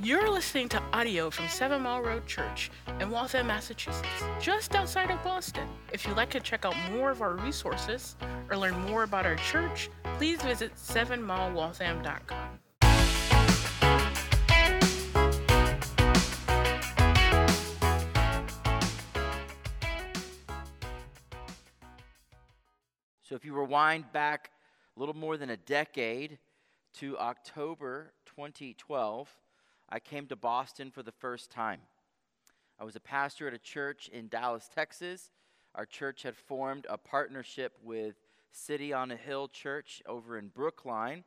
You're listening to audio from Seven Mile Road Church in Waltham, Massachusetts, just outside of Boston. If you'd like to check out more of our resources or learn more about our church, please visit sevenmilewaltham.com. So, if you rewind back a little more than a decade to October 2012, I came to Boston for the first time. I was a pastor at a church in Dallas, Texas. Our church had formed a partnership with City on a Hill Church over in Brookline.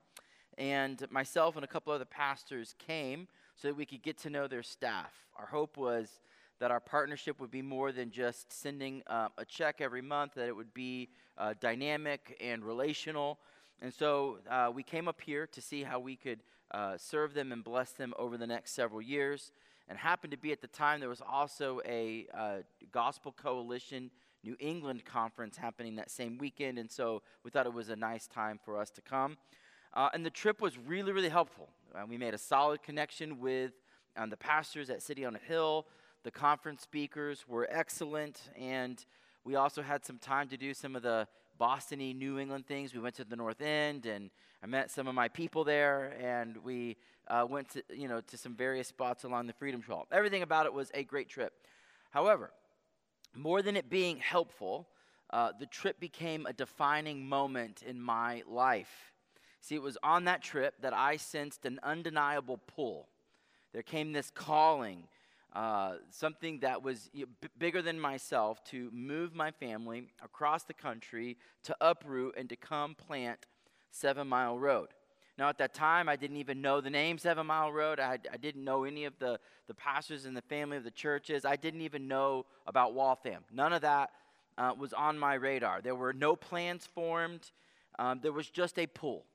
And myself and a couple other pastors came so that we could get to know their staff. Our hope was that our partnership would be more than just sending uh, a check every month, that it would be uh, dynamic and relational. And so uh, we came up here to see how we could uh, serve them and bless them over the next several years. And happened to be at the time there was also a uh, Gospel Coalition New England conference happening that same weekend. And so we thought it was a nice time for us to come. Uh, and the trip was really, really helpful. we made a solid connection with um, the pastors at City on a Hill. The conference speakers were excellent, and we also had some time to do some of the Bostony, New England things. We went to the North End, and I met some of my people there, and we uh, went to you know to some various spots along the Freedom Trail. Everything about it was a great trip. However, more than it being helpful, uh, the trip became a defining moment in my life. See, it was on that trip that I sensed an undeniable pull. There came this calling uh, something that was b- bigger than myself to move my family across the country to uproot and to come plant Seven Mile Road. Now, at that time, I didn't even know the name Seven Mile Road. I, I didn't know any of the, the pastors in the family of the churches. I didn't even know about Waltham. None of that uh, was on my radar. There were no plans formed. Um, there was just a pull,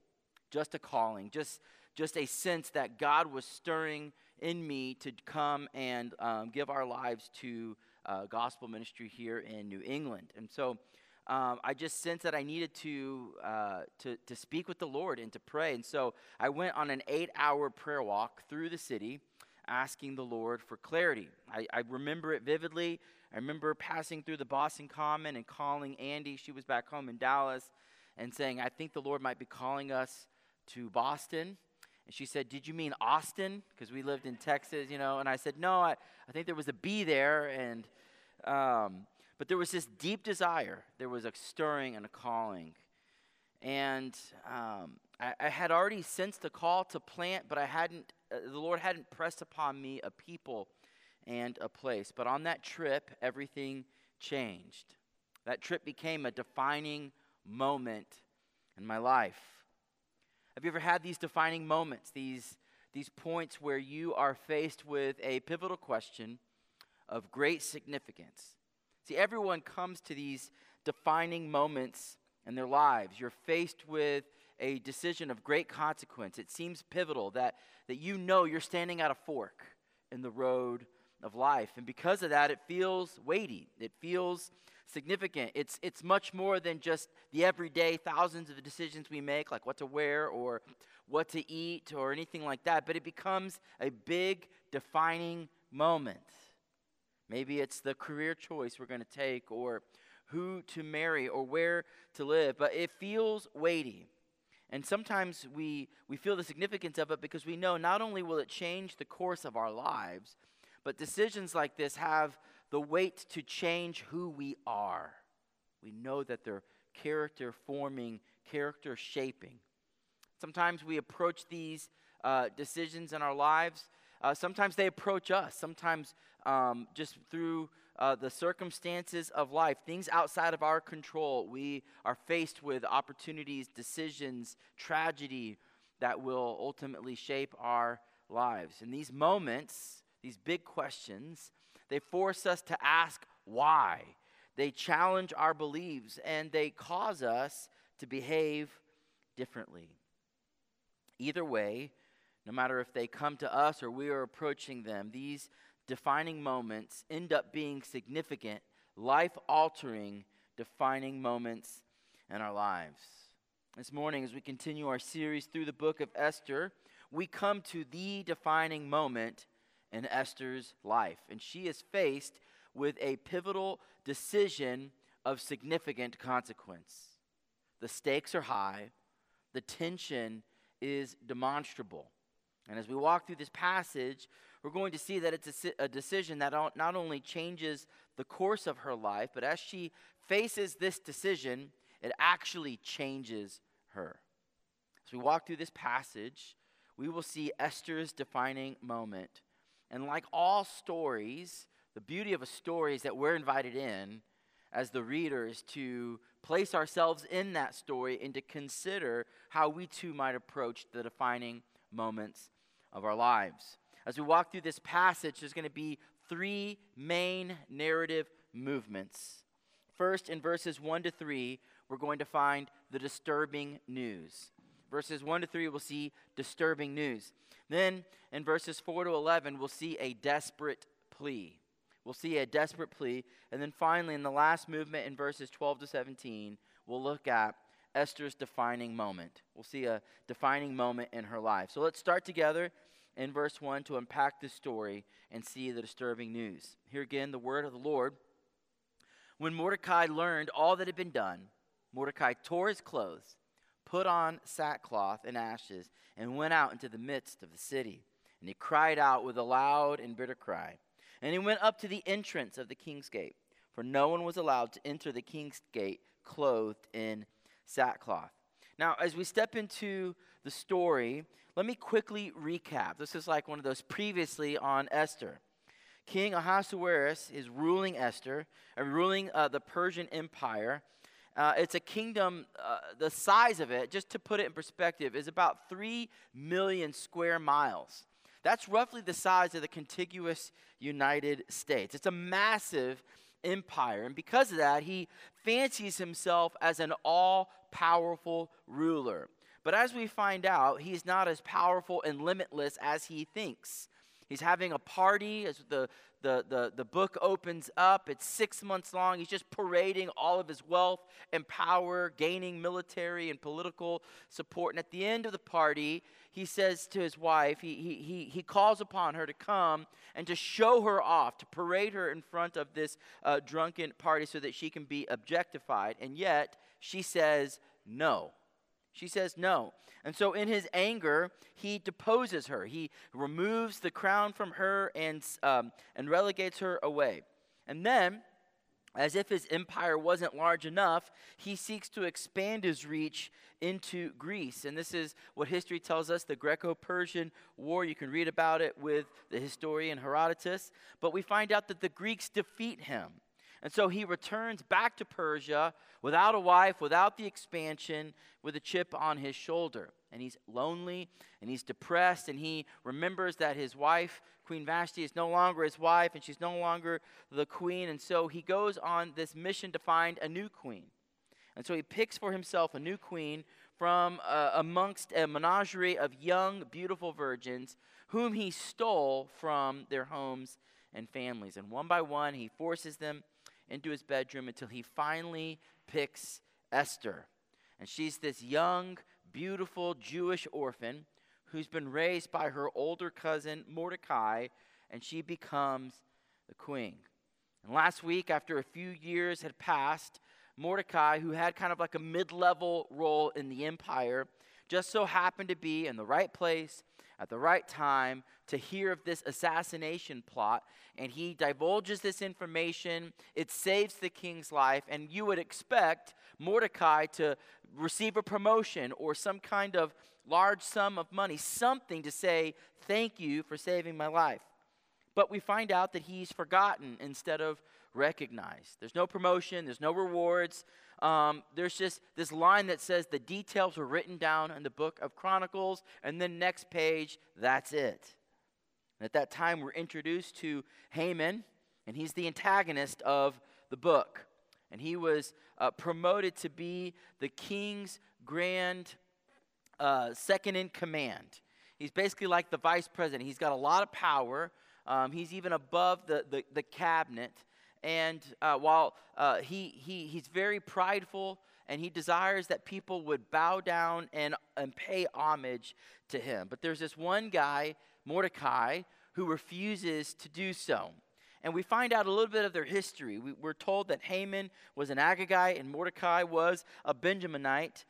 just a calling, just, just a sense that God was stirring in me to come and um, give our lives to uh, gospel ministry here in New England. And so um, I just sensed that I needed to, uh, to, to speak with the Lord and to pray. And so I went on an eight hour prayer walk through the city asking the Lord for clarity. I, I remember it vividly. I remember passing through the Boston Common and calling Andy, she was back home in Dallas, and saying, I think the Lord might be calling us to Boston. And she said, Did you mean Austin? Because we lived in Texas, you know. And I said, No, I, I think there was a B there. And, um, but there was this deep desire. There was a stirring and a calling. And um, I, I, had already sensed the call to plant, but I hadn't, uh, the Lord hadn't pressed upon me a people and a place. But on that trip, everything changed. That trip became a defining moment in my life. Have you ever had these defining moments, these, these points where you are faced with a pivotal question of great significance? See, everyone comes to these defining moments in their lives. You're faced with a decision of great consequence. It seems pivotal that, that you know you're standing at a fork in the road of life. And because of that, it feels weighty. It feels significant. It's, it's much more than just the everyday thousands of decisions we make, like what to wear or what to eat or anything like that, but it becomes a big defining moment. Maybe it's the career choice we're going to take or who to marry or where to live, but it feels weighty. And sometimes we, we feel the significance of it because we know not only will it change the course of our lives, but decisions like this have the weight to change who we are. We know that they're character forming, character shaping. Sometimes we approach these uh, decisions in our lives. Uh, sometimes they approach us. Sometimes um, just through uh, the circumstances of life, things outside of our control, we are faced with opportunities, decisions, tragedy that will ultimately shape our lives. In these moments, these big questions, they force us to ask why. They challenge our beliefs and they cause us to behave differently. Either way, no matter if they come to us or we are approaching them, these defining moments end up being significant, life altering, defining moments in our lives. This morning, as we continue our series through the book of Esther, we come to the defining moment in Esther's life. And she is faced with a pivotal decision of significant consequence. The stakes are high, the tension is demonstrable. And as we walk through this passage, we're going to see that it's a, a, decision that not only changes the course of her life, but as she faces this decision, it actually changes her. As we walk through this passage, we will see Esther's defining moment. And like all stories, the beauty of a story is that we're invited in as the readers to place ourselves in that story and to consider how we too might approach the defining moments of our lives. As we walk through this passage, there's going to be three main narrative movements. First, in verses 1 to 3, we're going to find the disturbing news. Verses 1 to 3, we'll see disturbing news. Then, in verses 4 to 11, we'll see a desperate plea. We'll see a desperate plea. And then finally, in the last movement in verses 12 to 17, we'll look at Esther's defining moment. We'll see a defining moment in her life. So let's start together in verse 1 to unpack this story and see the disturbing news. Here again, the word of the Lord. When Mordecai learned all that had been done, Mordecai tore his clothes, put on sackcloth and ashes, and went out into the midst of the city. And he cried out with a loud and bitter cry. And he went up to the entrance of the king's gate, for no one was allowed to enter the king's gate clothed in sackcloth. Now, as we step into the story, let me quickly recap. This is like one of those previously on Esther. King Ahasuerus is ruling Esther, and ruling uh, the Persian Empire. Uh, it's a kingdom, uh, the size of it, just to put it in perspective, is about 3 million square miles. That's roughly the size of the contiguous United States. It's a massive empire. And because of that, he fancies himself as an all powerful ruler. But as we find out, he's not as powerful and limitless as he thinks. He's having a party as the, the, the, the book opens up. It's six months long. He's just parading all of his wealth and power, gaining military and political support. And at the end of the party, he says to his wife, he, he, he, he calls upon her to come and to show her off, to parade her in front of this uh, drunken party so that she can be objectified. And yet, she says no. She says no. And so, in his anger, he deposes her. He removes the crown from her and, um, and relegates her away. And then, as if his empire wasn't large enough, he seeks to expand his reach into Greece. And this is what history tells us the Greco Persian War. You can read about it with the historian Herodotus. But we find out that the Greeks defeat him. And so he returns back to Persia without a wife, without the expansion, with a chip on his shoulder. And he's lonely and he's depressed, and he remembers that his wife, Queen Vashti, is no longer his wife and she's no longer the queen. And so he goes on this mission to find a new queen. And so he picks for himself a new queen from uh, amongst a menagerie of young, beautiful virgins whom he stole from their homes and families. And one by one, he forces them into his bedroom until he finally picks Esther. And she's this young, beautiful Jewish orphan who's been raised by her older cousin Mordecai, and she becomes the queen. And last week, after a few years had passed, Mordecai, who had kind of like a mid level role in the empire, just so happened to be in the right place at the right time to hear of this assassination plot. And he divulges this information. It saves the king's life. And you would expect Mordecai to receive a promotion or some kind of large sum of money, something to say, Thank you for saving my life. But we find out that he's forgotten instead of recognized. There's no promotion, there's no rewards. Um, there's just this line that says the details were written down in the book of Chronicles, and then next page, that's it. And at that time, we're introduced to Haman, and he's the antagonist of the book. And he was uh, promoted to be the king's grand uh, second in command. He's basically like the vice president. He's got a lot of power. Um, he's even above the, the, the cabinet. And uh, while uh, he, he, he's very prideful and he desires that people would bow down and, and pay homage to him. But there's this one guy, Mordecai, who refuses to do so. And we find out a little bit of their history. We, are told that Haman was an Agagite and Mordecai was a Benjaminite.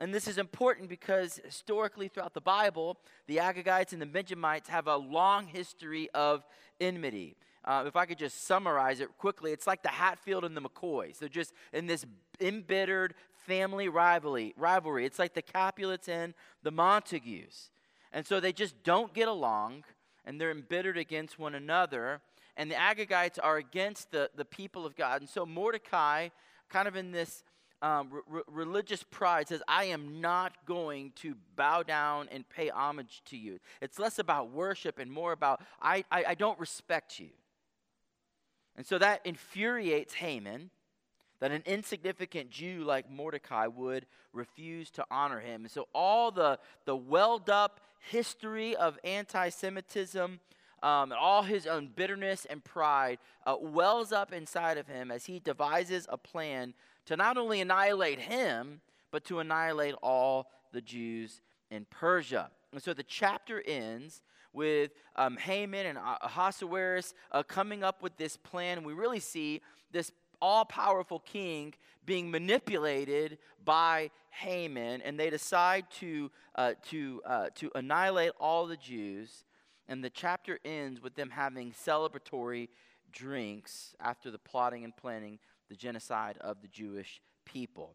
And this is important because historically throughout the Bible, the Agagites and the Benjamites have a long history of enmity. Uh, if I could just summarize it quickly, it's like the Hatfield and the McCoys. They're just in this embittered family rivalry. rivalry. It's like the Capulets and the Montagues. And so they just don't get along, and they're embittered against one another. And the Agagites are against the, the people of God. And so Mordecai, kind of in this um, religious pride, says, I am not going to bow down and pay homage to you. It's less about worship and more about, I, I, I don't respect you. And so that infuriates Haman that an insignificant Jew like Mordecai would refuse to honor him. And so all the, the welled up history of anti Semitism, um, all his own bitterness and pride uh, wells up inside of him as he devises a plan to not only annihilate him, but to annihilate all the Jews in Persia. And so the chapter ends with um, Haman and Ahasuerus uh, coming up with this plan. We really see this all powerful king being manipulated by Haman, and they decide to, uh, to, uh, to annihilate all the Jews. And the chapter ends with them having celebratory drinks after the plotting and planning the genocide of the Jewish people.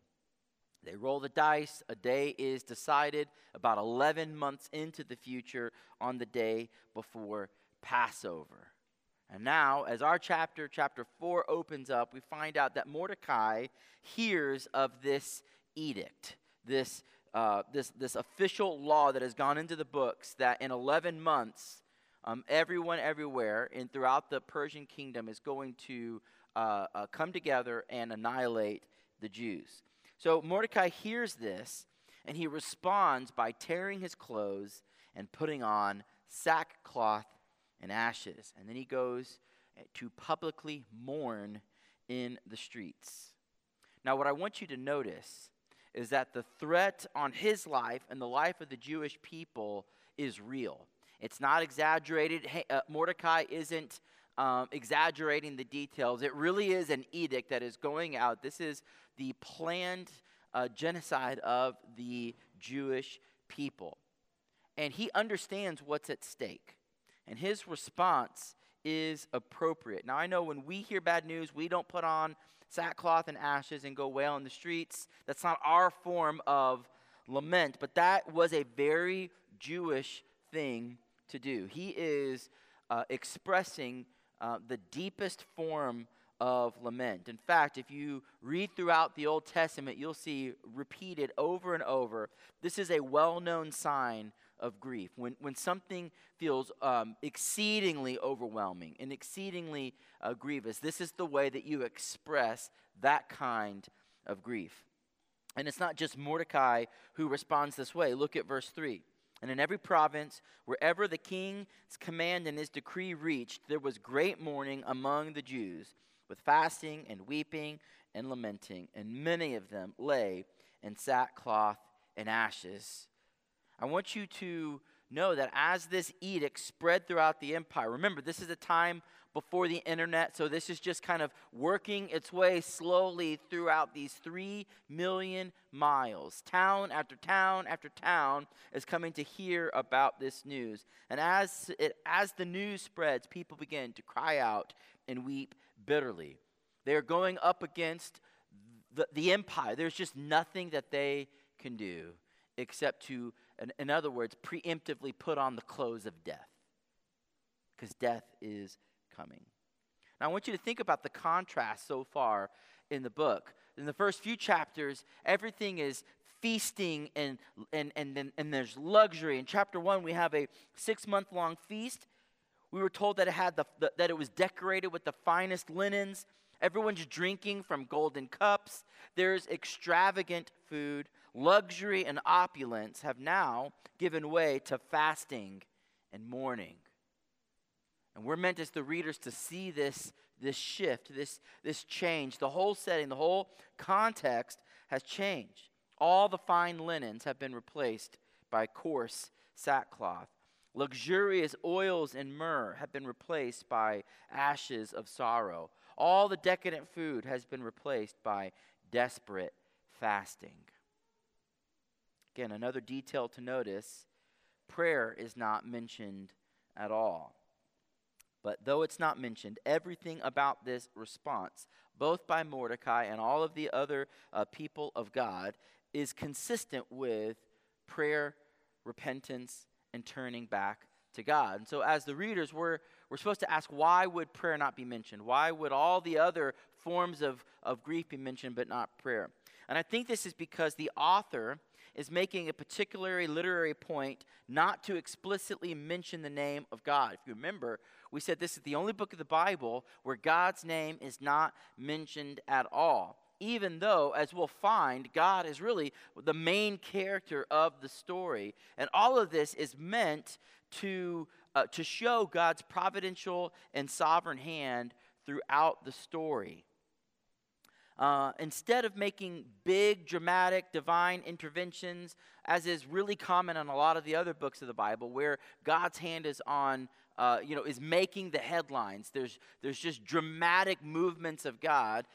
They roll the dice. A day is decided about 11 months into the future on the day before Passover. And now, as our chapter, chapter 4, opens up, we find out that Mordecai hears of this edict, this, uh, this, this official law that has gone into the books that in 11 months, um, everyone everywhere and throughout the Persian kingdom is going to uh, uh, come together and annihilate the Jews. So Mordecai hears this and he responds by tearing his clothes and putting on sackcloth and ashes. And then he goes eh, to publicly mourn in the streets. Now, what I want you to notice is that the threat on his life and the life of the Jewish people is real. It's not exaggerated. Hey, uh, Mordecai isn't um, exaggerating the details. It really is an edict that is going out. This is the planned uh, genocide of the Jewish people. And he understands what's at stake. And his response is appropriate. Now, I know when we hear bad news, we don't put on sackcloth and ashes and go wail in the streets. That's not our form of lament, but that was a very Jewish thing to do. He is uh, expressing uh, the deepest form of lament. In fact, if you read throughout the Old Testament, you'll see repeated over and over this is a well known sign of grief. When, when something feels um, exceedingly overwhelming and exceedingly uh, grievous, this is the way that you express that kind of grief. And it's not just Mordecai who responds this way. Look at verse 3. And in every province, wherever the king's command and his decree reached, there was great mourning among the Jews, with fasting and weeping and lamenting. And many of them lay in sackcloth and ashes. I want you to know that as this edict spread throughout the empire, remember, this is a time before the internet, so this is just kind of working its way slowly throughout these three million miles. Town after town after town is coming to hear about this news. And as, it, as the news spreads, people begin to cry out and weep bitterly. They are going up against the, the empire. There's just nothing that they can do except to in, in other words, preemptively put on the clothes of death. Because death is coming. Now, I want you to think about the contrast so far in the book. In the first few chapters, everything is feasting and, and, and, and, and there's luxury. In chapter one, we have a six month long feast. We were told that it, had the, the, that it was decorated with the finest linens. Everyone's drinking from golden cups. There's extravagant food luxury and opulence have now given way to fasting and mourning. And we're meant as the readers to see this, this shift, this, this change. The whole setting, the whole context has changed. All the fine linens have been replaced by coarse sackcloth. Luxurious oils and myrrh have been replaced by ashes of sorrow. All the decadent food has been replaced by desperate fasting. Again, another detail to notice prayer is not mentioned at all. But though it's not mentioned, everything about this response, both by Mordecai and all of the other uh, people of God, is consistent with prayer, repentance, and turning back to God. And so, as the readers, we're, we're supposed to ask why would prayer not be mentioned? Why would all the other forms of, of grief be mentioned but not prayer? And I think this is because the author is making a particular literary point not to explicitly mention the name of God. If you remember, we said this is the only book of the Bible where God's name is not mentioned at all. Even though, as we'll find, God is really the main character of the story. And all of this is meant to, uh, to show God's providential and sovereign hand throughout the story. Uh, instead of making big, dramatic, divine interventions, as is really common in a lot of the other books of the Bible, where God's hand is on, uh, you know, is making the headlines. There's, there's just dramatic movements of God.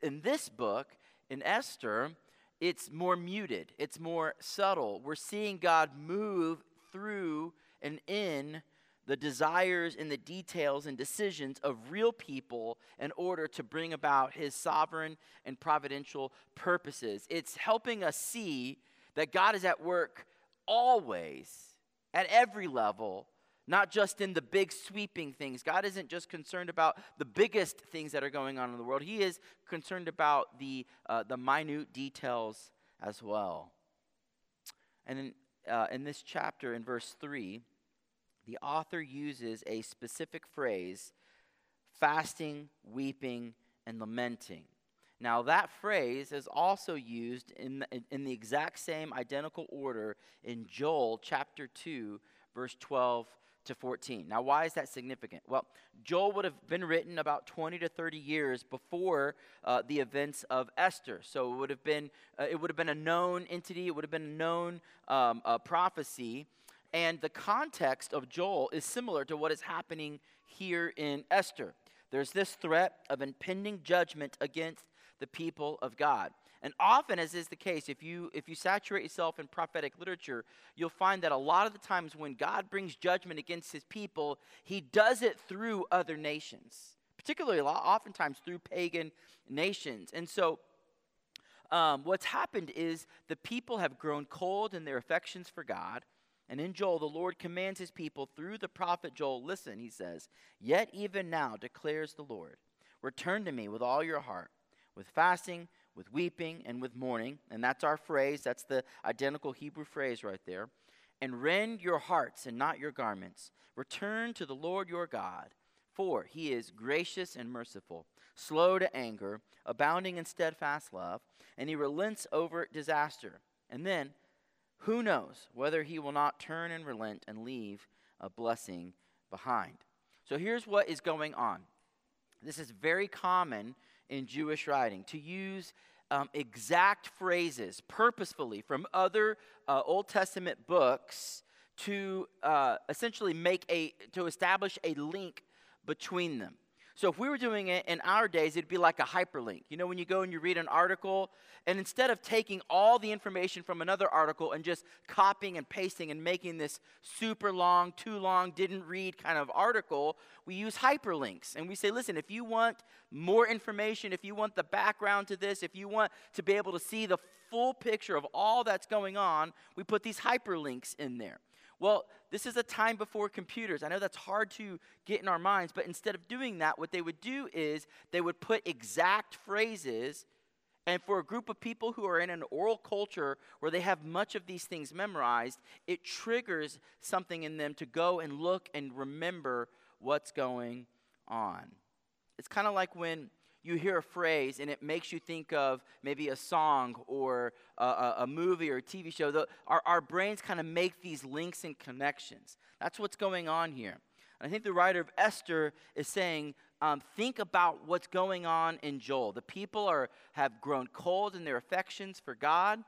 In this book, in Esther, it's more muted, it's more subtle. We're seeing God move through and in the desires and the details and decisions of real people in order to bring about his sovereign and providential purposes. It's helping us see that God is at work always, at every level, not just in the big sweeping things. God isn't just concerned about the biggest things that are going on in the world, He is concerned about the, uh, the minute details as well. And in, uh, in this chapter, in verse 3, the author uses a specific phrase fasting, weeping, and lamenting. Now, that phrase is also used in in the exact same identical order in Joel chapter 2, verse 12 to 14. Now, why is that significant? Well, Joel would have been written about 20 to 30 years before uh, the events of Esther. So it would have been uh, it would have been a known entity. It would have been a known um, uh, prophecy. And the context of Joel is similar to what is happening here in Esther. There's this threat of impending judgment against the people of God. And often, as is the case, if you, if you saturate yourself in prophetic literature, you'll find that a lot of the times when God brings judgment against his people, he does it through other nations, particularly oftentimes through pagan nations. And so, um, what's happened is the people have grown cold in their affections for God. And in Joel, the Lord commands his people through the prophet Joel listen, he says, Yet even now declares the Lord, return to me with all your heart, with fasting, with weeping, and with mourning. And that's our phrase, that's the identical Hebrew phrase right there. And rend your hearts and not your garments. Return to the Lord your God, for he is gracious and merciful, slow to anger, abounding in steadfast love, and he relents over disaster. And then, who knows whether he will not turn and relent and leave a blessing behind? So here's what is going on. This is very common in Jewish writing to use um, exact phrases purposefully from other uh, Old Testament books to uh, essentially make a to establish a link between them. So if we were doing it in our days, it'd be like a hyperlink. You know, when you go and you read an article, and instead of taking all the information from another article and just copying and pasting and making this super long, too long, didn't read kind of article, we use hyperlinks. And we say, listen, if you want more information, if you want the background to this, if you want to be able to see the full picture of all that's going on, we put these hyperlinks in there. Well, this is a time before computers. I know that's hard to get in our minds, but instead of doing that, what they would do is they would put exact phrases. And for a group of people who are in an oral culture where they have much of these things memorized, it triggers something in them to go and look and remember what's going on. It's kind of like when you hear a phrase and it makes you think of maybe a song or a, a, movie or a TV show, the, our, our brains kind of make these links and connections. That's what's going on here. And I think the writer of Esther is saying, um, think about what's going on in Joel. The people are, have grown cold in their affections for God.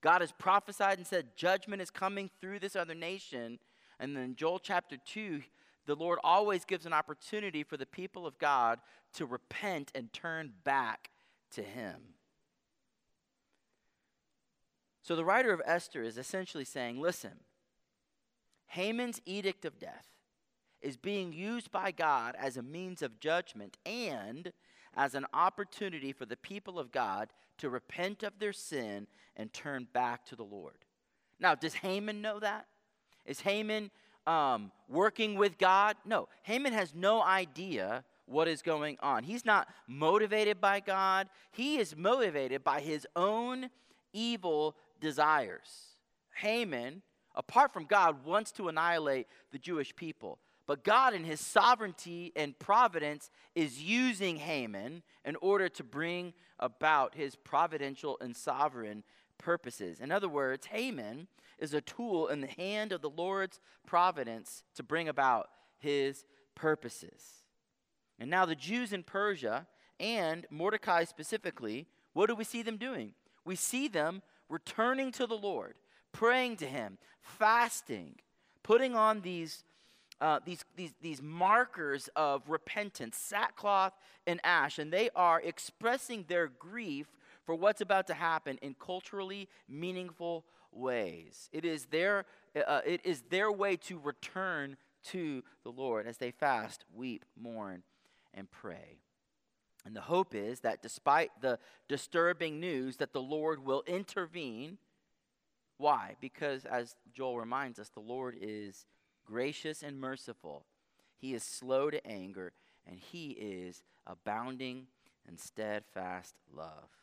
God has prophesied and said judgment is coming through this other nation. And then Joel chapter 2, the Lord always gives an opportunity for the people of God to repent and turn back to Him. So the writer of Esther is essentially saying listen, Haman's edict of death is being used by God as a means of judgment and as an opportunity for the people of God to repent of their sin and turn back to the Lord. Now, does Haman know that? Is Haman um, working with God? No. Haman has no idea what is going on. He's not motivated by God, he is motivated by his own evil desires. Haman, apart from God, wants to annihilate the Jewish people. But God, in his sovereignty and providence, is using Haman in order to bring about his providential and sovereign purposes. In other words, Haman is a tool in the hand of the Lord's providence to bring about his purposes. And now, the Jews in Persia and Mordecai specifically, what do we see them doing? We see them returning to the Lord, praying to Him, fasting, putting on these, uh, these, these, these markers of repentance, sackcloth and ash, and they are expressing their grief for what's about to happen in culturally meaningful ways. It is their, uh, it is their way to return to the Lord as they fast, weep, mourn, and pray. And the hope is that despite the disturbing news that the Lord will intervene. Why? Because as Joel reminds us, the Lord is gracious and merciful. He is slow to anger and he is abounding in steadfast love.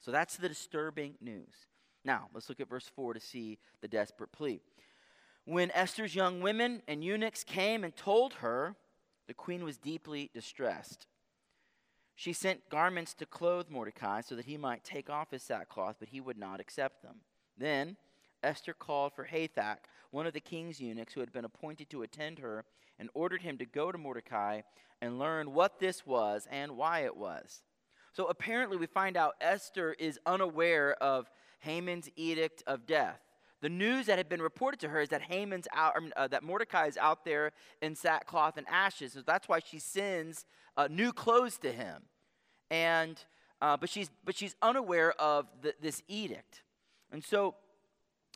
So that's the disturbing news. Now, let's look at verse 4 to see the desperate plea. When Esther's young women and eunuchs came and told her, the queen was deeply distressed. She sent garments to clothe Mordecai so that he might take off his sackcloth, but he would not accept them. Then Esther called for Hathach, one of the king's eunuchs who had been appointed to attend her, and ordered him to go to Mordecai and learn what this was and why it was. So apparently, we find out Esther is unaware of Haman's edict of death. The news that had been reported to her is that Haman's out, uh, that Mordecai is out there in sackcloth and ashes. So that's why she sends uh, new clothes to him. And, uh, but, she's, but she's unaware of the, this edict. And so,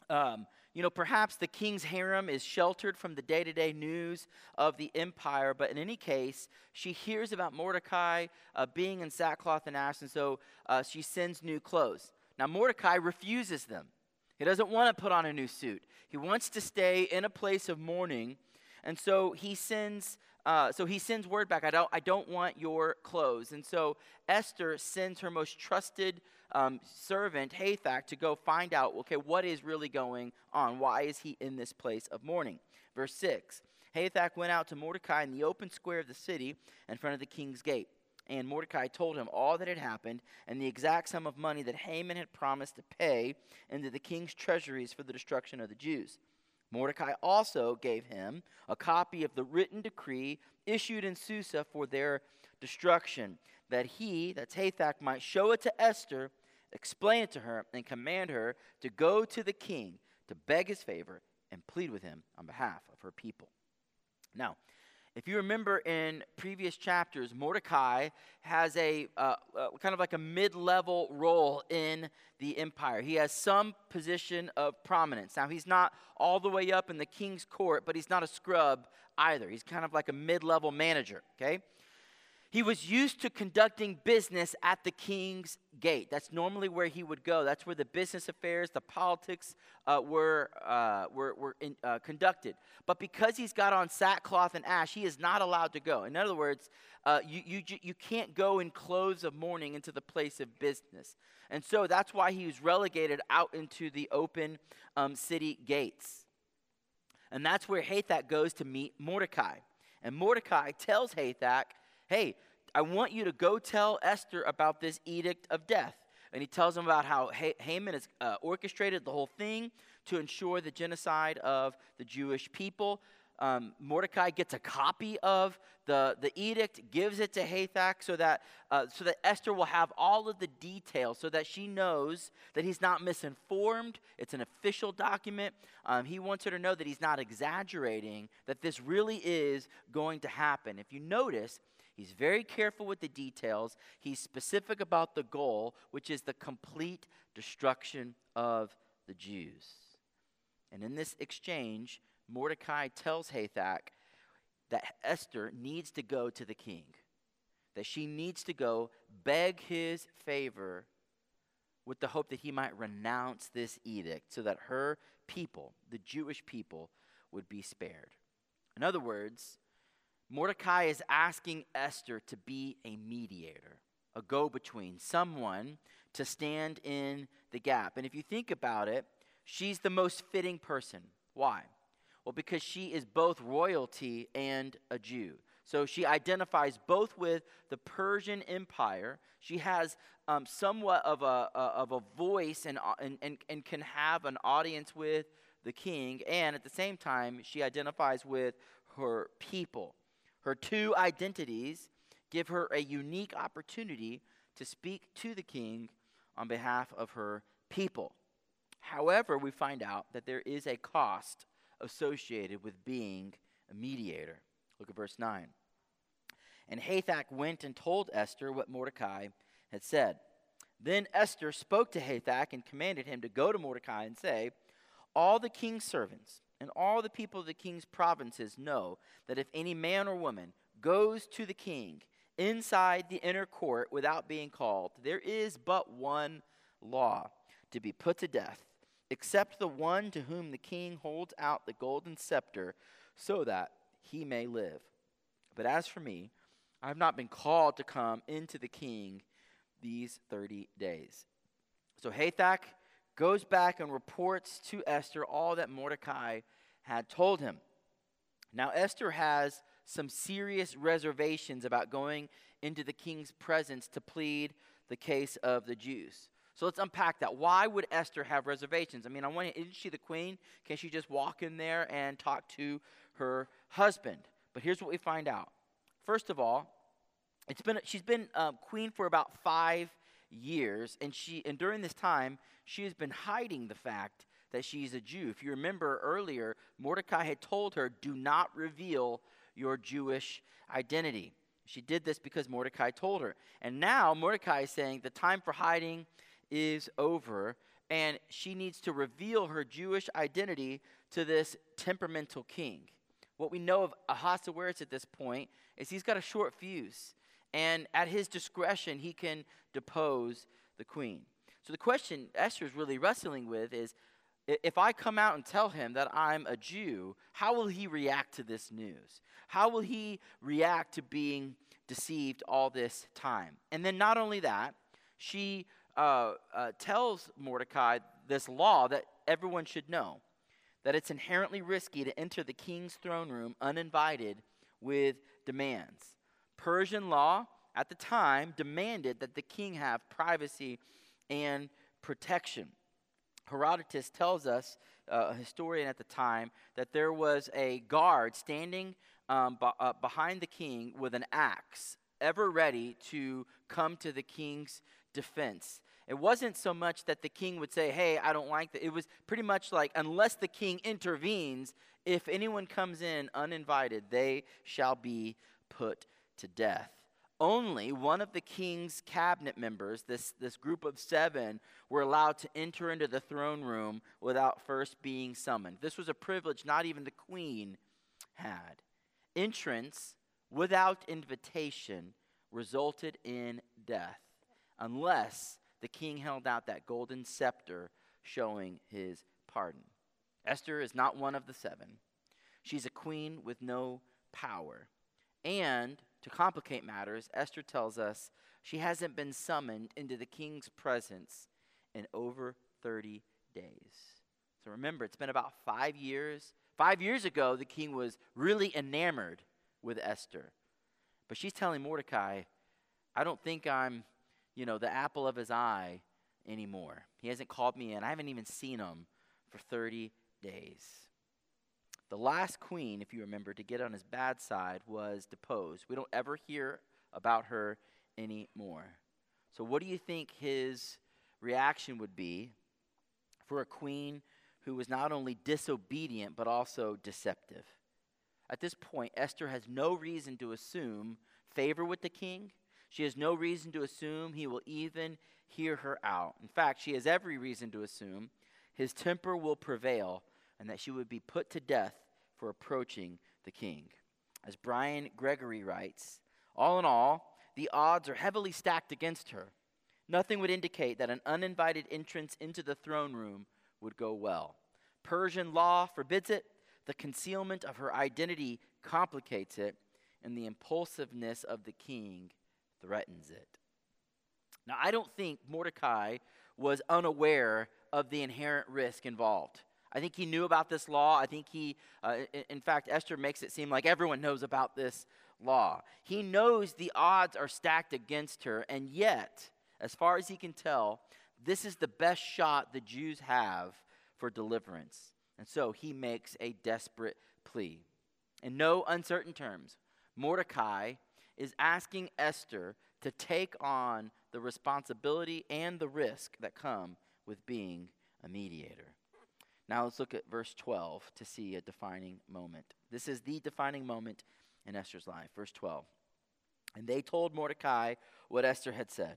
um, you know, perhaps the king's harem is sheltered from the day to day news of the empire, but in any case, she hears about Mordecai uh, being in sackcloth and ashes, and so uh, she sends new clothes. Now, Mordecai refuses them. He doesn't want to put on a new suit, he wants to stay in a place of mourning, and so he sends uh, so he sends word back, I don't, I don't want your clothes. And so Esther sends her most trusted um, servant, Hathach, to go find out, okay, what is really going on? Why is he in this place of mourning? Verse 6 Hathach went out to Mordecai in the open square of the city in front of the king's gate. And Mordecai told him all that had happened and the exact sum of money that Haman had promised to pay into the king's treasuries for the destruction of the Jews. Mordecai also gave him a copy of the written decree issued in Susa for their destruction, that he, that Hathach, might show it to Esther, explain it to her, and command her to go to the king to beg his favor and plead with him on behalf of her people. Now, if you remember in previous chapters, Mordecai has a uh, uh, kind of like a mid level role in the empire. He has some position of prominence. Now, he's not all the way up in the king's court, but he's not a scrub either. He's kind of like a mid level manager, okay? He was used to conducting business at the king's gate. That's normally where he would go. That's where the business affairs, the politics uh, were, uh, were, were in, uh, conducted. But because he's got on sackcloth and ash, he is not allowed to go. In other words, uh, you, you, you can't go in clothes of mourning into the place of business. And so that's why he was relegated out into the open um, city gates. And that's where Hathach goes to meet Mordecai. And Mordecai tells Hathach, hey, I want you to go tell Esther about this edict of death. And he tells him about how Haman has uh, orchestrated the whole thing to ensure the genocide of the Jewish people. um, Mordecai gets a copy of the, the edict, gives it to Hathach so that, uh, so that Esther will have all of the details so that she knows that he's not misinformed. It's an official document. Um, he wants her to know that he's not exaggerating, that this really is going to happen. If you notice, He's very careful with the details. He's specific about the goal, which is the complete destruction of the Jews. And in this exchange, Mordecai tells Hathach that Esther needs to go to the king, that she needs to go beg his favor with the hope that he might renounce this edict so that her people, the Jewish people, would be spared. In other words, Mordecai is asking Esther to be a mediator, a go between, someone to stand in the gap. And if you think about it, she's the most fitting person. Why? Well, because she is both royalty and a Jew. So she identifies both with the Persian Empire. She has um, somewhat of a, a, of a voice and, and, and can have an audience with the king. And at the same time, she identifies with her people. Her two identities give her a unique opportunity to speak to the king on behalf of her people. However, we find out that there is a cost associated with being a mediator. Look at verse 9. And Hathach went and told Esther what Mordecai had said. Then Esther spoke to Hathach and commanded him to go to Mordecai and say, All the king's servants and all the people of the king's provinces know that if any man or woman goes to the king inside the inner court without being called, there is but one law to be put to death except the one to whom the king holds out the golden scepter so that he may live. But as for me, I have not been called to come into the king these 30 days. So Hathach goes back and reports to Esther all that Mordecai had told him. Now, Esther has some serious reservations about going into the king's presence to plead the case of the Jews. So let's unpack that. Why would Esther have reservations? I mean, one hand, isn't she the queen? Can she just walk in there and talk to her husband? But here's what we find out. First of all, it's been she's been uh, queen for about five years, and she and during this time she has been hiding the fact that she's a Jew. If you remember earlier, Mordecai had told her, "Do not reveal your Jewish identity." She did this because Mordecai told her. And now Mordecai is saying the time for hiding is over, and she needs to reveal her Jewish identity to this temperamental king. What we know of Ahasuerus at this point is he's got a short fuse, and at his discretion, he can depose the queen. So the question Esther is really wrestling with is if I come out and tell him that I'm a Jew, how will he react to this news? How will he react to being deceived all this time? And then, not only that, she uh, uh, tells Mordecai this law that everyone should know that it's inherently risky to enter the king's throne room uninvited with demands. Persian law at the time demanded that the king have privacy and protection. Herodotus tells us, uh, a historian at the time, that there was a guard standing um, b- uh, behind the king with an axe, ever ready to come to the king's defense. It wasn't so much that the king would say, Hey, I don't like that. It was pretty much like, unless the king intervenes, if anyone comes in uninvited, they shall be put to death. Only one of the king's cabinet members, this, this group of seven, were allowed to enter into the throne room without first being summoned. This was a privilege not even the queen had. Entrance without invitation resulted in death, unless the king held out that golden scepter showing his pardon. Esther is not one of the seven. She's a queen with no power. And to complicate matters, Esther tells us she hasn't been summoned into the king's presence in over 30 days. So remember, it's been about five years. Five years ago, the king was really enamored with Esther. But she's telling Mordecai, I don't think I'm you know, the apple of his eye anymore. He hasn't called me in. I haven't even seen him for 30 days. The last queen, if you remember, to get on his bad side was deposed. We don't ever hear about her anymore. So, what do you think his reaction would be for a queen who was not only disobedient but also deceptive? At this point, Esther has no reason to assume favor with the king. She has no reason to assume he will even hear her out. In fact, she has every reason to assume his temper will prevail and that she would be put to death for approaching the king. As Bryan Gregory writes, all in all, the odds are heavily stacked against her. Nothing would indicate that an uninvited entrance into the throne room would go well. Persian law forbids it, the concealment of her identity complicates it, and the impulsiveness of the king threatens it. Now, I don't think Mordecai was unaware of the inherent risk involved. I think he knew about this law. I think he, uh, in, in fact, Esther makes it seem like everyone knows about this law. He knows the odds are stacked against her, and yet, as far as he can tell, this is the best shot the Jews have for deliverance. And so he makes a desperate plea. In no uncertain terms, Mordecai is asking Esther to take on the responsibility and the risk that come with being a mediator. Now let's look at verse 12 to see a defining moment. This is the defining moment in Esther's life. Verse 12. And they told Mordecai what Esther had said.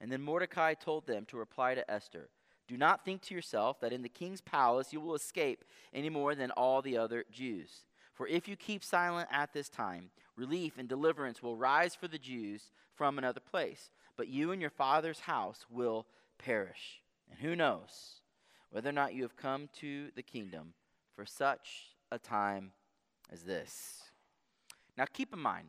And then Mordecai told them to reply to Esther Do not think to yourself that in the king's palace you will escape any more than all the other Jews. For if you keep silent at this time, relief and deliverance will rise for the Jews from another place. But you and your father's house will perish. And who knows whether or not you have come to the kingdom for such a time as this. Now, keep in mind,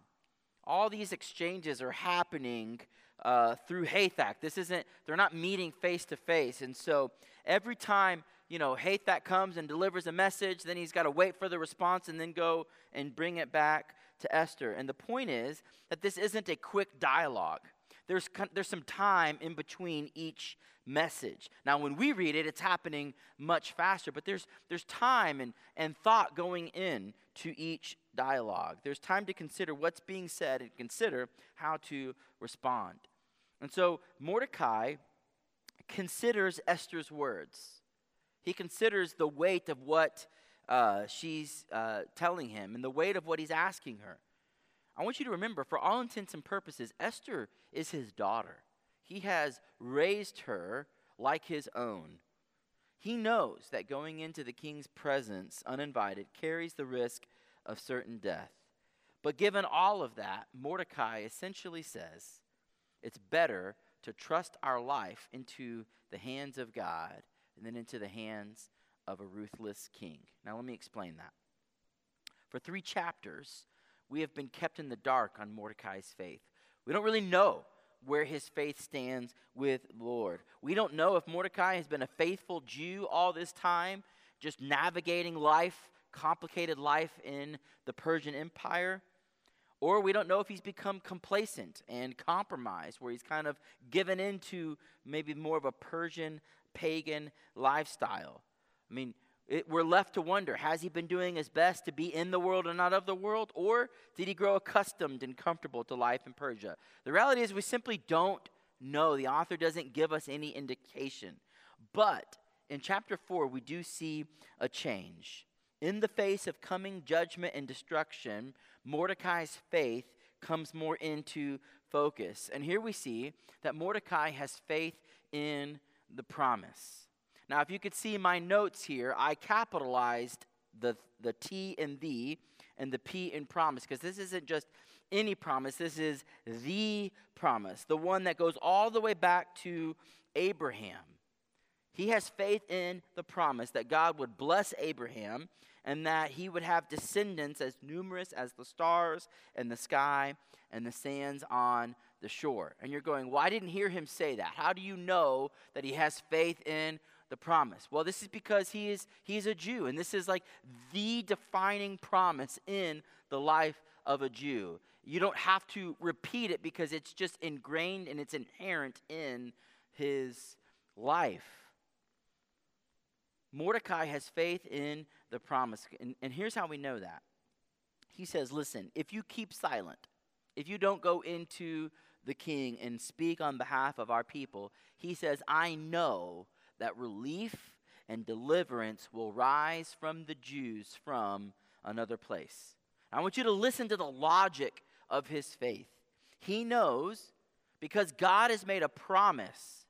all these exchanges are happening uh, through Hathach. This isn't, they're not meeting face to face. And so every time, you know, Hathach comes and delivers a message, then he's got to wait for the response and then go and bring it back to Esther. And the point is that this isn't a quick dialogue. There's, there's some time in between each message. Now, when we read it, it's happening much faster, but there's, there's time and, and thought going in to each dialogue. There's time to consider what's being said and consider how to respond. And so Mordecai considers Esther's words. He considers the weight of what uh, she's uh, telling him and the weight of what he's asking her. I want you to remember, for all intents and purposes, Esther is his daughter. He has raised her like his own. He knows that going into the king's presence uninvited carries the risk of certain death. But given all of that, Mordecai essentially says it's better to trust our life into the hands of God than into the hands of a ruthless king. Now, let me explain that. For three chapters, we have been kept in the dark on Mordecai's faith. We don't really know where his faith stands with Lord. We don't know if Mordecai has been a faithful Jew all this time, just navigating life, complicated life in the Persian Empire. Or we don't know if he's become complacent and compromised, where he's kind of given into maybe more of a Persian pagan lifestyle. I mean, it, we're left to wonder has he been doing his best to be in the world and not of the world? Or did he grow accustomed and comfortable to life in Persia? The reality is, we simply don't know. The author doesn't give us any indication. But in chapter 4, we do see a change. In the face of coming judgment and destruction, Mordecai's faith comes more into focus. And here we see that Mordecai has faith in the promise. Now, if you could see my notes here, I capitalized the, the T in the and the P in promise because this isn't just any promise, this is the promise, the one that goes all the way back to Abraham. He has faith in the promise that God would bless Abraham and that he would have descendants as numerous as the stars in the sky and the sands on the shore. And you're going, well, I didn't hear him say that. How do you know that he has faith in the promise? Well, this is because he is he's a Jew, and this is like the defining promise in the life of a Jew. You don't have to repeat it because it's just ingrained and it's inherent in his life. Mordecai has faith in the promise. And, and here's how we know that. He says, Listen, if you keep silent, if you don't go into the king and speak on behalf of our people, he says, I know that relief and deliverance will rise from the Jews from another place. I want you to listen to the logic of his faith. He knows because God has made a promise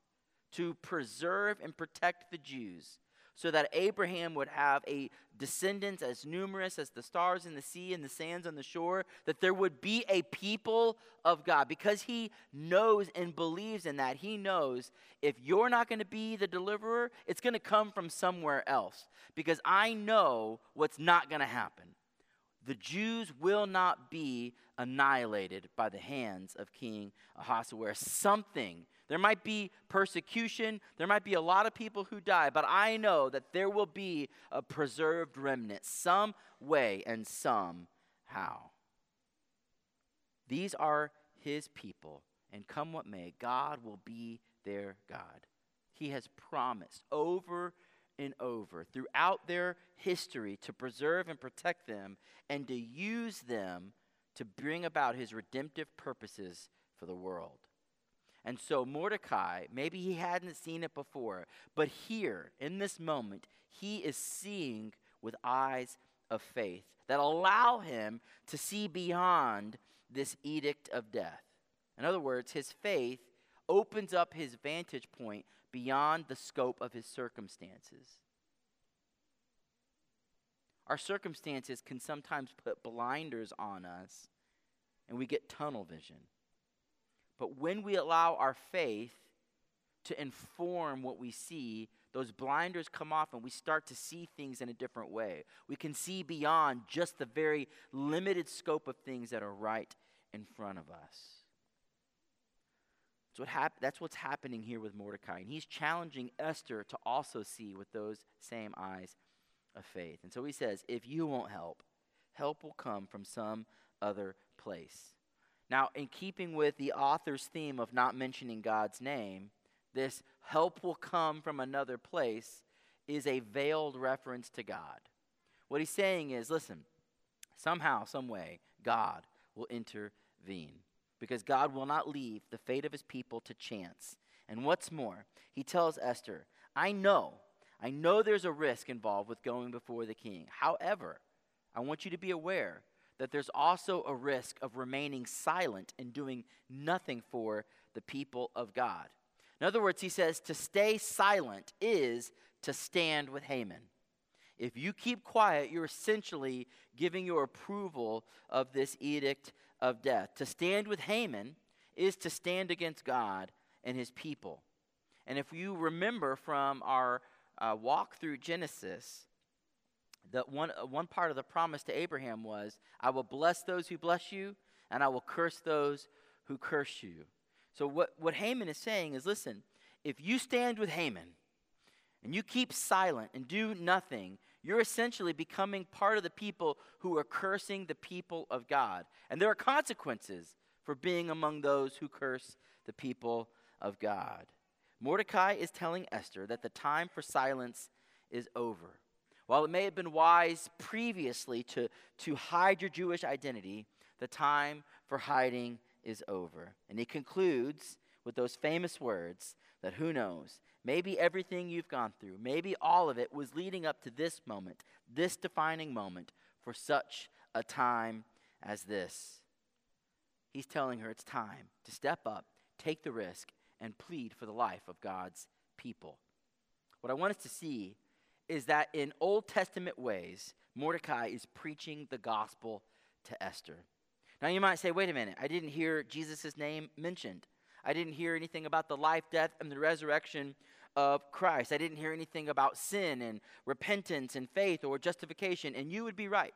to preserve and protect the Jews so that Abraham would have a descendants as numerous as the stars in the sea and the sands on the shore, that there would be a people of God. Because he knows and believes in that, he knows if you're not going to be the deliverer, it's going to come from somewhere else. Because I know what's not going to happen. The Jews will not be annihilated by the hands of King Ahasuerus. Something there might be persecution. There might be a lot of people who die, but I know that there will be a preserved remnant some way and somehow. These are his people, and come what may, God will be their God. He has promised over and over throughout their history to preserve and protect them and to use them to bring about his redemptive purposes for the world. And so Mordecai, maybe he hadn't seen it before, but here, in this moment, he is seeing with eyes of faith that allow him to see beyond this edict of death. In other words, his faith opens up his vantage point beyond the scope of his circumstances. Our circumstances can sometimes put blinders on us, and we get tunnel vision. But when we allow our faith to inform what we see, those blinders come off and we start to see things in a different way. We can see beyond just the very limited scope of things that are right in front of us. That's, what hap- that's what's happening here with Mordecai. And he's challenging Esther to also see with those same eyes of faith. And so he says, If you won't help, help will come from some other place. Now, in keeping with the author's theme of not mentioning God's name, this help will come from another place is a veiled reference to God. What he's saying is listen, somehow, some way, God will intervene because God will not leave the fate of his people to chance. And what's more, he tells Esther, I know, I know there's a risk involved with going before the king. However, I want you to be aware that there's also a risk of remaining silent and doing nothing for the people of God. In other words, he says to stay silent is to stand with Haman. If you keep quiet, you're essentially giving your approval of this edict of death. To stand with Haman is to stand against God and his people. And if you remember from our uh, walk through Genesis, that one, uh, one part of the promise to Abraham was, I will bless those who bless you, and I will curse those who curse you. So, what, what Haman is saying is listen, if you stand with Haman and you keep silent and do nothing, you're essentially becoming part of the people who are cursing the people of God. And there are consequences for being among those who curse the people of God. Mordecai is telling Esther that the time for silence is over. While it may have been wise previously to, to hide your Jewish identity, the time for hiding is over. And he concludes with those famous words that who knows, maybe everything you've gone through, maybe all of it was leading up to this moment, this defining moment for such a time as this. He's telling her it's time to step up, take the risk, and plead for the life of God's people. What I want us to see is that in Old Testament ways, Mordecai is preaching the gospel to Esther. Now you might say, wait a minute, I didn't hear Jesus' name mentioned. I didn't hear anything about the life, death, and the resurrection of Christ. I didn't hear anything about sin and repentance and faith or justification, and you would be right.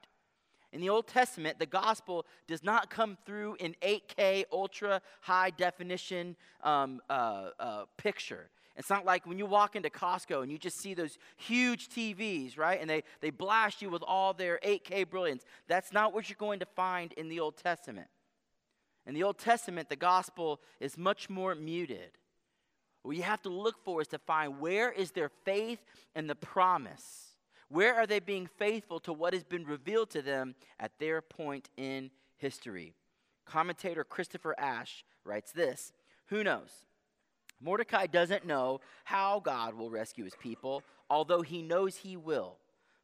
In the Old Testament, the gospel does not come through in 8K, ultra high definition um, uh, uh, picture. It's not like when you walk into Costco and you just see those huge TVs, right? And they, they blast you with all their 8K brilliance. That's not what you're going to find in the Old Testament. In the Old Testament, the gospel is much more muted. What you have to look for is to find where is their faith and the promise? Where are they being faithful to what has been revealed to them at their point in history? Commentator Christopher Ash writes this Who knows? Mordecai doesn't know how God will rescue his people, although he knows he will.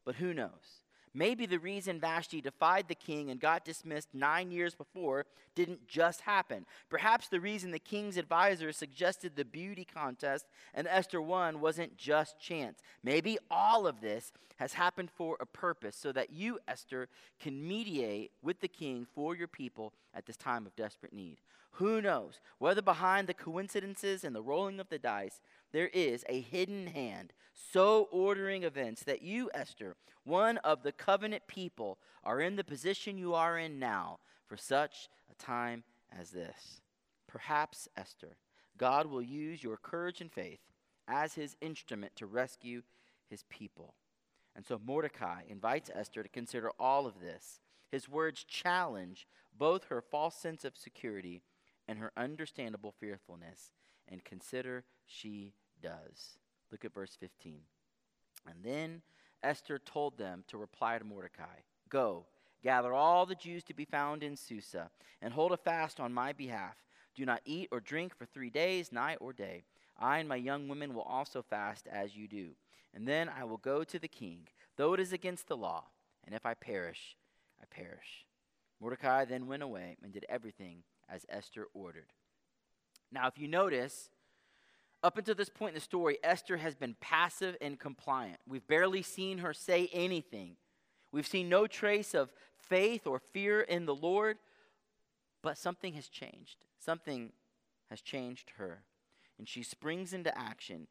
But who knows? Maybe the reason Vashti defied the king and got dismissed nine years before didn't just happen. Perhaps the reason the king's advisors suggested the beauty contest and Esther won wasn't just chance. Maybe all of this has happened for a purpose so that you, Esther, can mediate with the king for your people at this time of desperate need. Who knows whether behind the coincidences and the rolling of the dice, there is a hidden hand so ordering events that you, Esther, one of the covenant people, are in the position you are in now for such a time as this. Perhaps, Esther, God will use your courage and faith as his instrument to rescue his people. And so Mordecai invites Esther to consider all of this. His words challenge both her false sense of security and her understandable fearfulness, and consider she does. Look at verse 15. And then Esther told them to reply to Mordecai Go, gather all the Jews to be found in Susa, and hold a fast on my behalf. Do not eat or drink for three days, night or day. I and my young women will also fast as you do. And then I will go to the king, though it is against the law. And if I perish, I perish. Mordecai then went away and did everything as Esther ordered. Now, if you notice, up until this point in the story, Esther has been passive and compliant. We've barely seen her say anything. We've seen no trace of faith or fear in the Lord, but something has changed. Something has changed her. And she springs into action.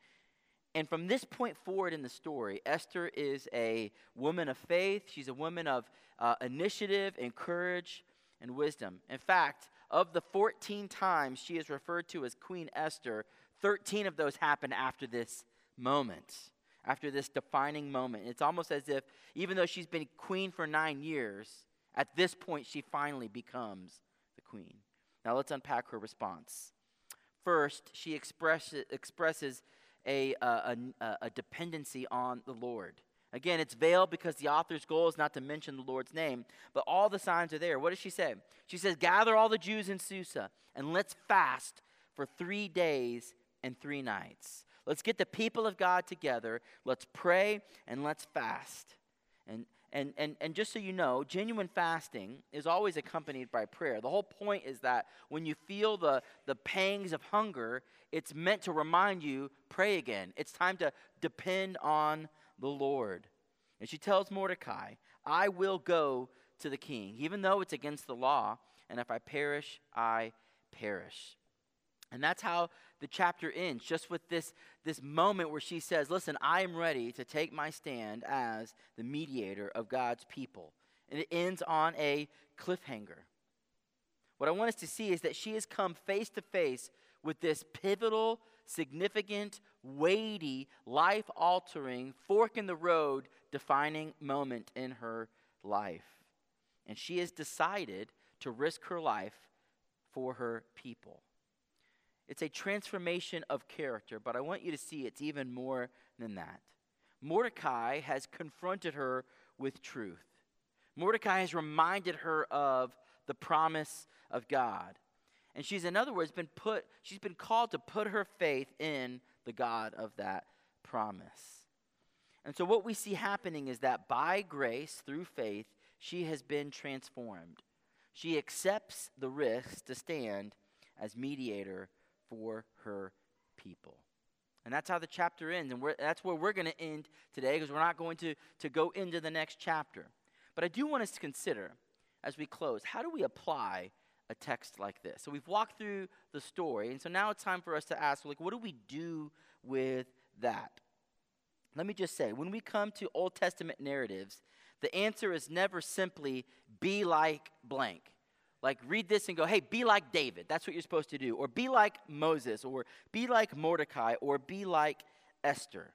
And from this point forward in the story, Esther is a woman of faith. She's a woman of uh, initiative and courage and wisdom. In fact, of the 14 times she is referred to as Queen Esther, 13 of those happen after this moment, after this defining moment. It's almost as if, even though she's been queen for nine years, at this point she finally becomes the queen. Now let's unpack her response. First, she expresses, expresses a, a, a, a dependency on the Lord. Again, it's veiled because the author's goal is not to mention the Lord's name, but all the signs are there. What does she say? She says, Gather all the Jews in Susa and let's fast for three days and three nights. Let's get the people of God together. Let's pray and let's fast. And, and, and, and just so you know, genuine fasting is always accompanied by prayer. The whole point is that when you feel the, the pangs of hunger, it's meant to remind you pray again. It's time to depend on the Lord. And she tells Mordecai, I will go to the king, even though it's against the law, and if I perish, I perish. And that's how the chapter ends, just with this, this moment where she says, Listen, I am ready to take my stand as the mediator of God's people. And it ends on a cliffhanger. What I want us to see is that she has come face to face with this pivotal, significant, weighty, life altering, fork in the road defining moment in her life. And she has decided to risk her life for her people. It's a transformation of character, but I want you to see it's even more than that. Mordecai has confronted her with truth. Mordecai has reminded her of the promise of God. And she's, in other words, been put, she's been called to put her faith in the God of that promise. And so, what we see happening is that by grace, through faith, she has been transformed. She accepts the risk to stand as mediator for her people. And that's how the chapter ends. And that's where we're going to end today because we're not going to, to go into the next chapter. But I do want us to consider as we close how do we apply a text like this? So we've walked through the story. And so now it's time for us to ask, like, what do we do with that? Let me just say, when we come to Old Testament narratives, the answer is never simply be like blank. Like, read this and go, hey, be like David. That's what you're supposed to do. Or be like Moses, or be like Mordecai, or be like Esther.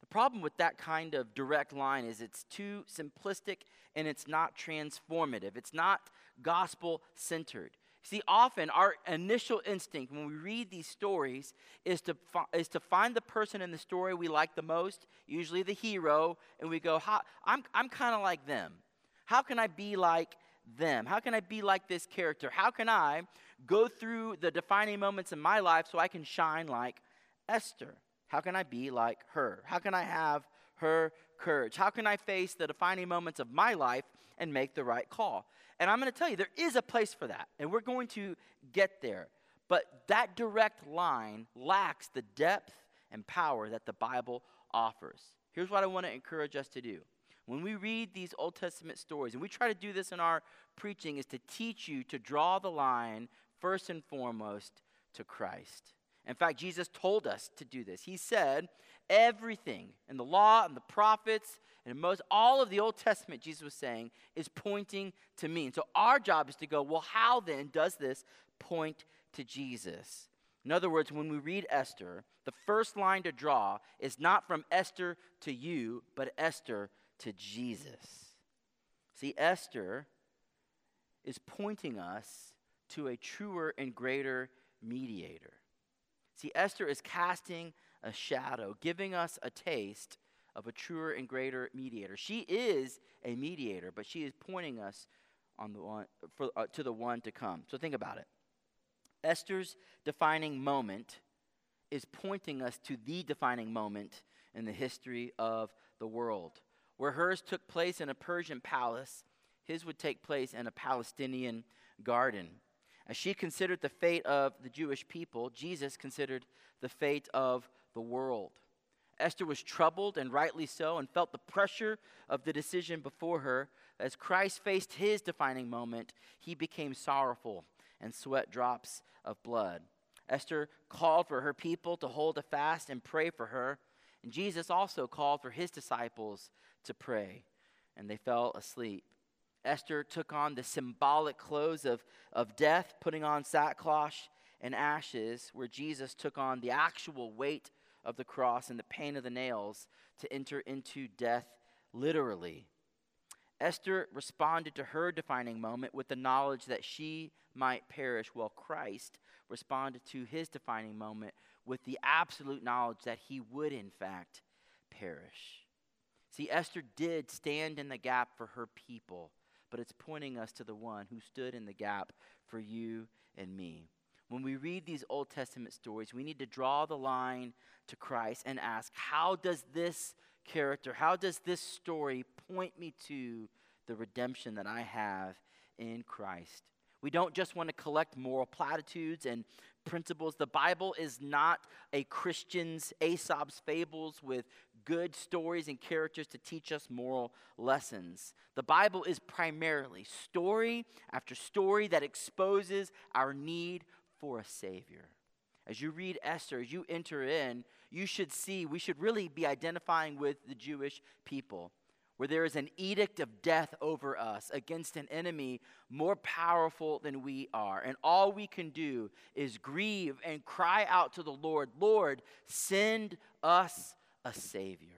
The problem with that kind of direct line is it's too simplistic and it's not transformative. It's not gospel centered. See, often our initial instinct when we read these stories is to, fi- is to find the person in the story we like the most, usually the hero, and we go, I'm, I'm kind of like them. How can I be like them? How can I be like this character? How can I go through the defining moments in my life so I can shine like Esther? How can I be like her? How can I have her courage? How can I face the defining moments of my life and make the right call? And I'm going to tell you, there is a place for that, and we're going to get there. But that direct line lacks the depth and power that the Bible offers. Here's what I want to encourage us to do. When we read these Old Testament stories, and we try to do this in our preaching, is to teach you to draw the line first and foremost to Christ. In fact, Jesus told us to do this. He said, everything in the law and the prophets and most all of the Old Testament, Jesus was saying, is pointing to me. And so our job is to go, well, how then does this point to Jesus? In other words, when we read Esther, the first line to draw is not from Esther to you, but Esther to Jesus. See, Esther is pointing us to a truer and greater mediator. See, Esther is casting a shadow, giving us a taste of a truer and greater mediator. She is a mediator, but she is pointing us on the one, for, uh, to the one to come. So think about it. Esther's defining moment is pointing us to the defining moment in the history of the world. Where hers took place in a Persian palace, his would take place in a Palestinian garden. As she considered the fate of the Jewish people, Jesus considered the fate of the world. Esther was troubled, and rightly so, and felt the pressure of the decision before her. As Christ faced his defining moment, he became sorrowful and sweat drops of blood. Esther called for her people to hold a fast and pray for her. And Jesus also called for his disciples to pray, and they fell asleep. Esther took on the symbolic clothes of, of death, putting on sackcloth and ashes, where Jesus took on the actual weight of the cross and the pain of the nails to enter into death literally. Esther responded to her defining moment with the knowledge that she might perish, while Christ responded to his defining moment with the absolute knowledge that he would, in fact, perish. See, Esther did stand in the gap for her people, but it's pointing us to the one who stood in the gap for you and me. When we read these Old Testament stories, we need to draw the line to Christ and ask, how does this character, how does this story point me to the redemption that I have in Christ? We don't just want to collect moral platitudes and principles. The Bible is not a Christian's Aesop's fables with good stories and characters to teach us moral lessons. The Bible is primarily story after story that exposes our need for a Savior. As you read Esther, as you enter in, you should see, we should really be identifying with the Jewish people, where there is an edict of death over us against an enemy more powerful than we are. And all we can do is grieve and cry out to the Lord, Lord, send us a Savior.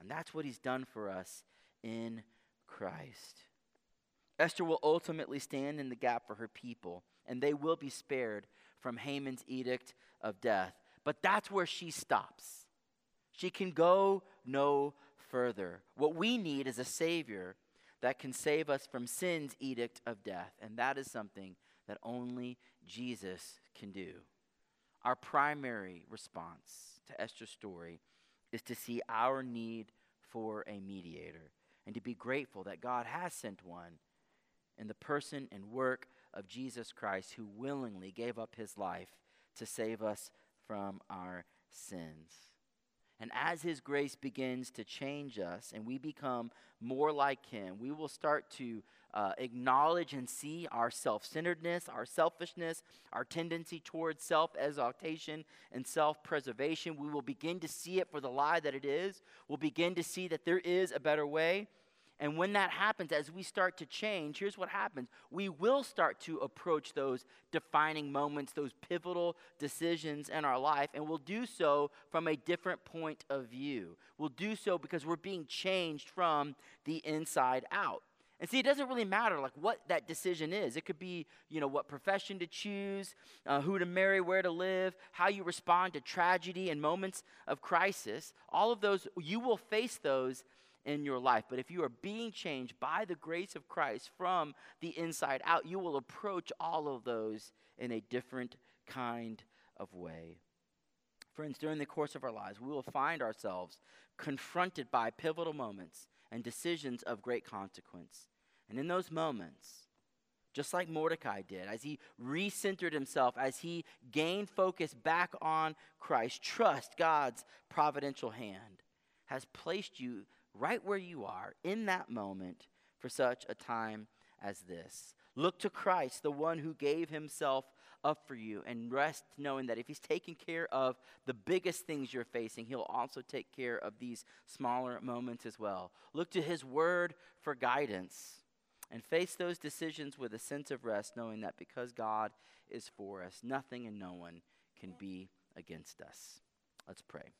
And that's what He's done for us in Christ. Esther will ultimately stand in the gap for her people, and they will be spared from Haman's edict of death. But that's where she stops. She can go no further. What we need is a Savior that can save us from sin's edict of death. And that is something that only Jesus can do. Our primary response to Esther's story is to see our need for a mediator and to be grateful that God has sent one in the person and work of Jesus Christ who willingly gave up his life to save us from our sins. And as His grace begins to change us and we become more like Him, we will start to uh, acknowledge and see our self centeredness, our selfishness, our tendency towards self exaltation and self preservation. We will begin to see it for the lie that it is. We'll begin to see that there is a better way. And when that happens, as we start to change, here's what happens. We will start to approach those defining moments, those pivotal decisions in our life, and we'll do so from a different point of view. We'll do so because we're being changed from the inside out. And see, it doesn't really matter like what that decision is. It could be, you know, what profession to choose, uh, who to marry, where to live, how you respond to tragedy and moments of crisis. All of those, you will face those in your life. But if you are being changed by the grace of Christ from the inside out, you will approach all of those in a different kind of way. Friends, during the course of our lives, we will find ourselves confronted by pivotal moments and decisions of great consequence. And in those moments, just like Mordecai did, as he recentered himself, as he gained focus back on Christ, trust God's providential hand has placed you right where you are in that moment for such a time as this. Look to Christ, the one who gave himself up for you, and rest knowing that if he's taking care of the biggest things you're facing, he'll also take care of these smaller moments as well. Look to his word for guidance and face those decisions with a sense of rest, knowing that because God is for us, nothing and no one can be against us. Let's pray.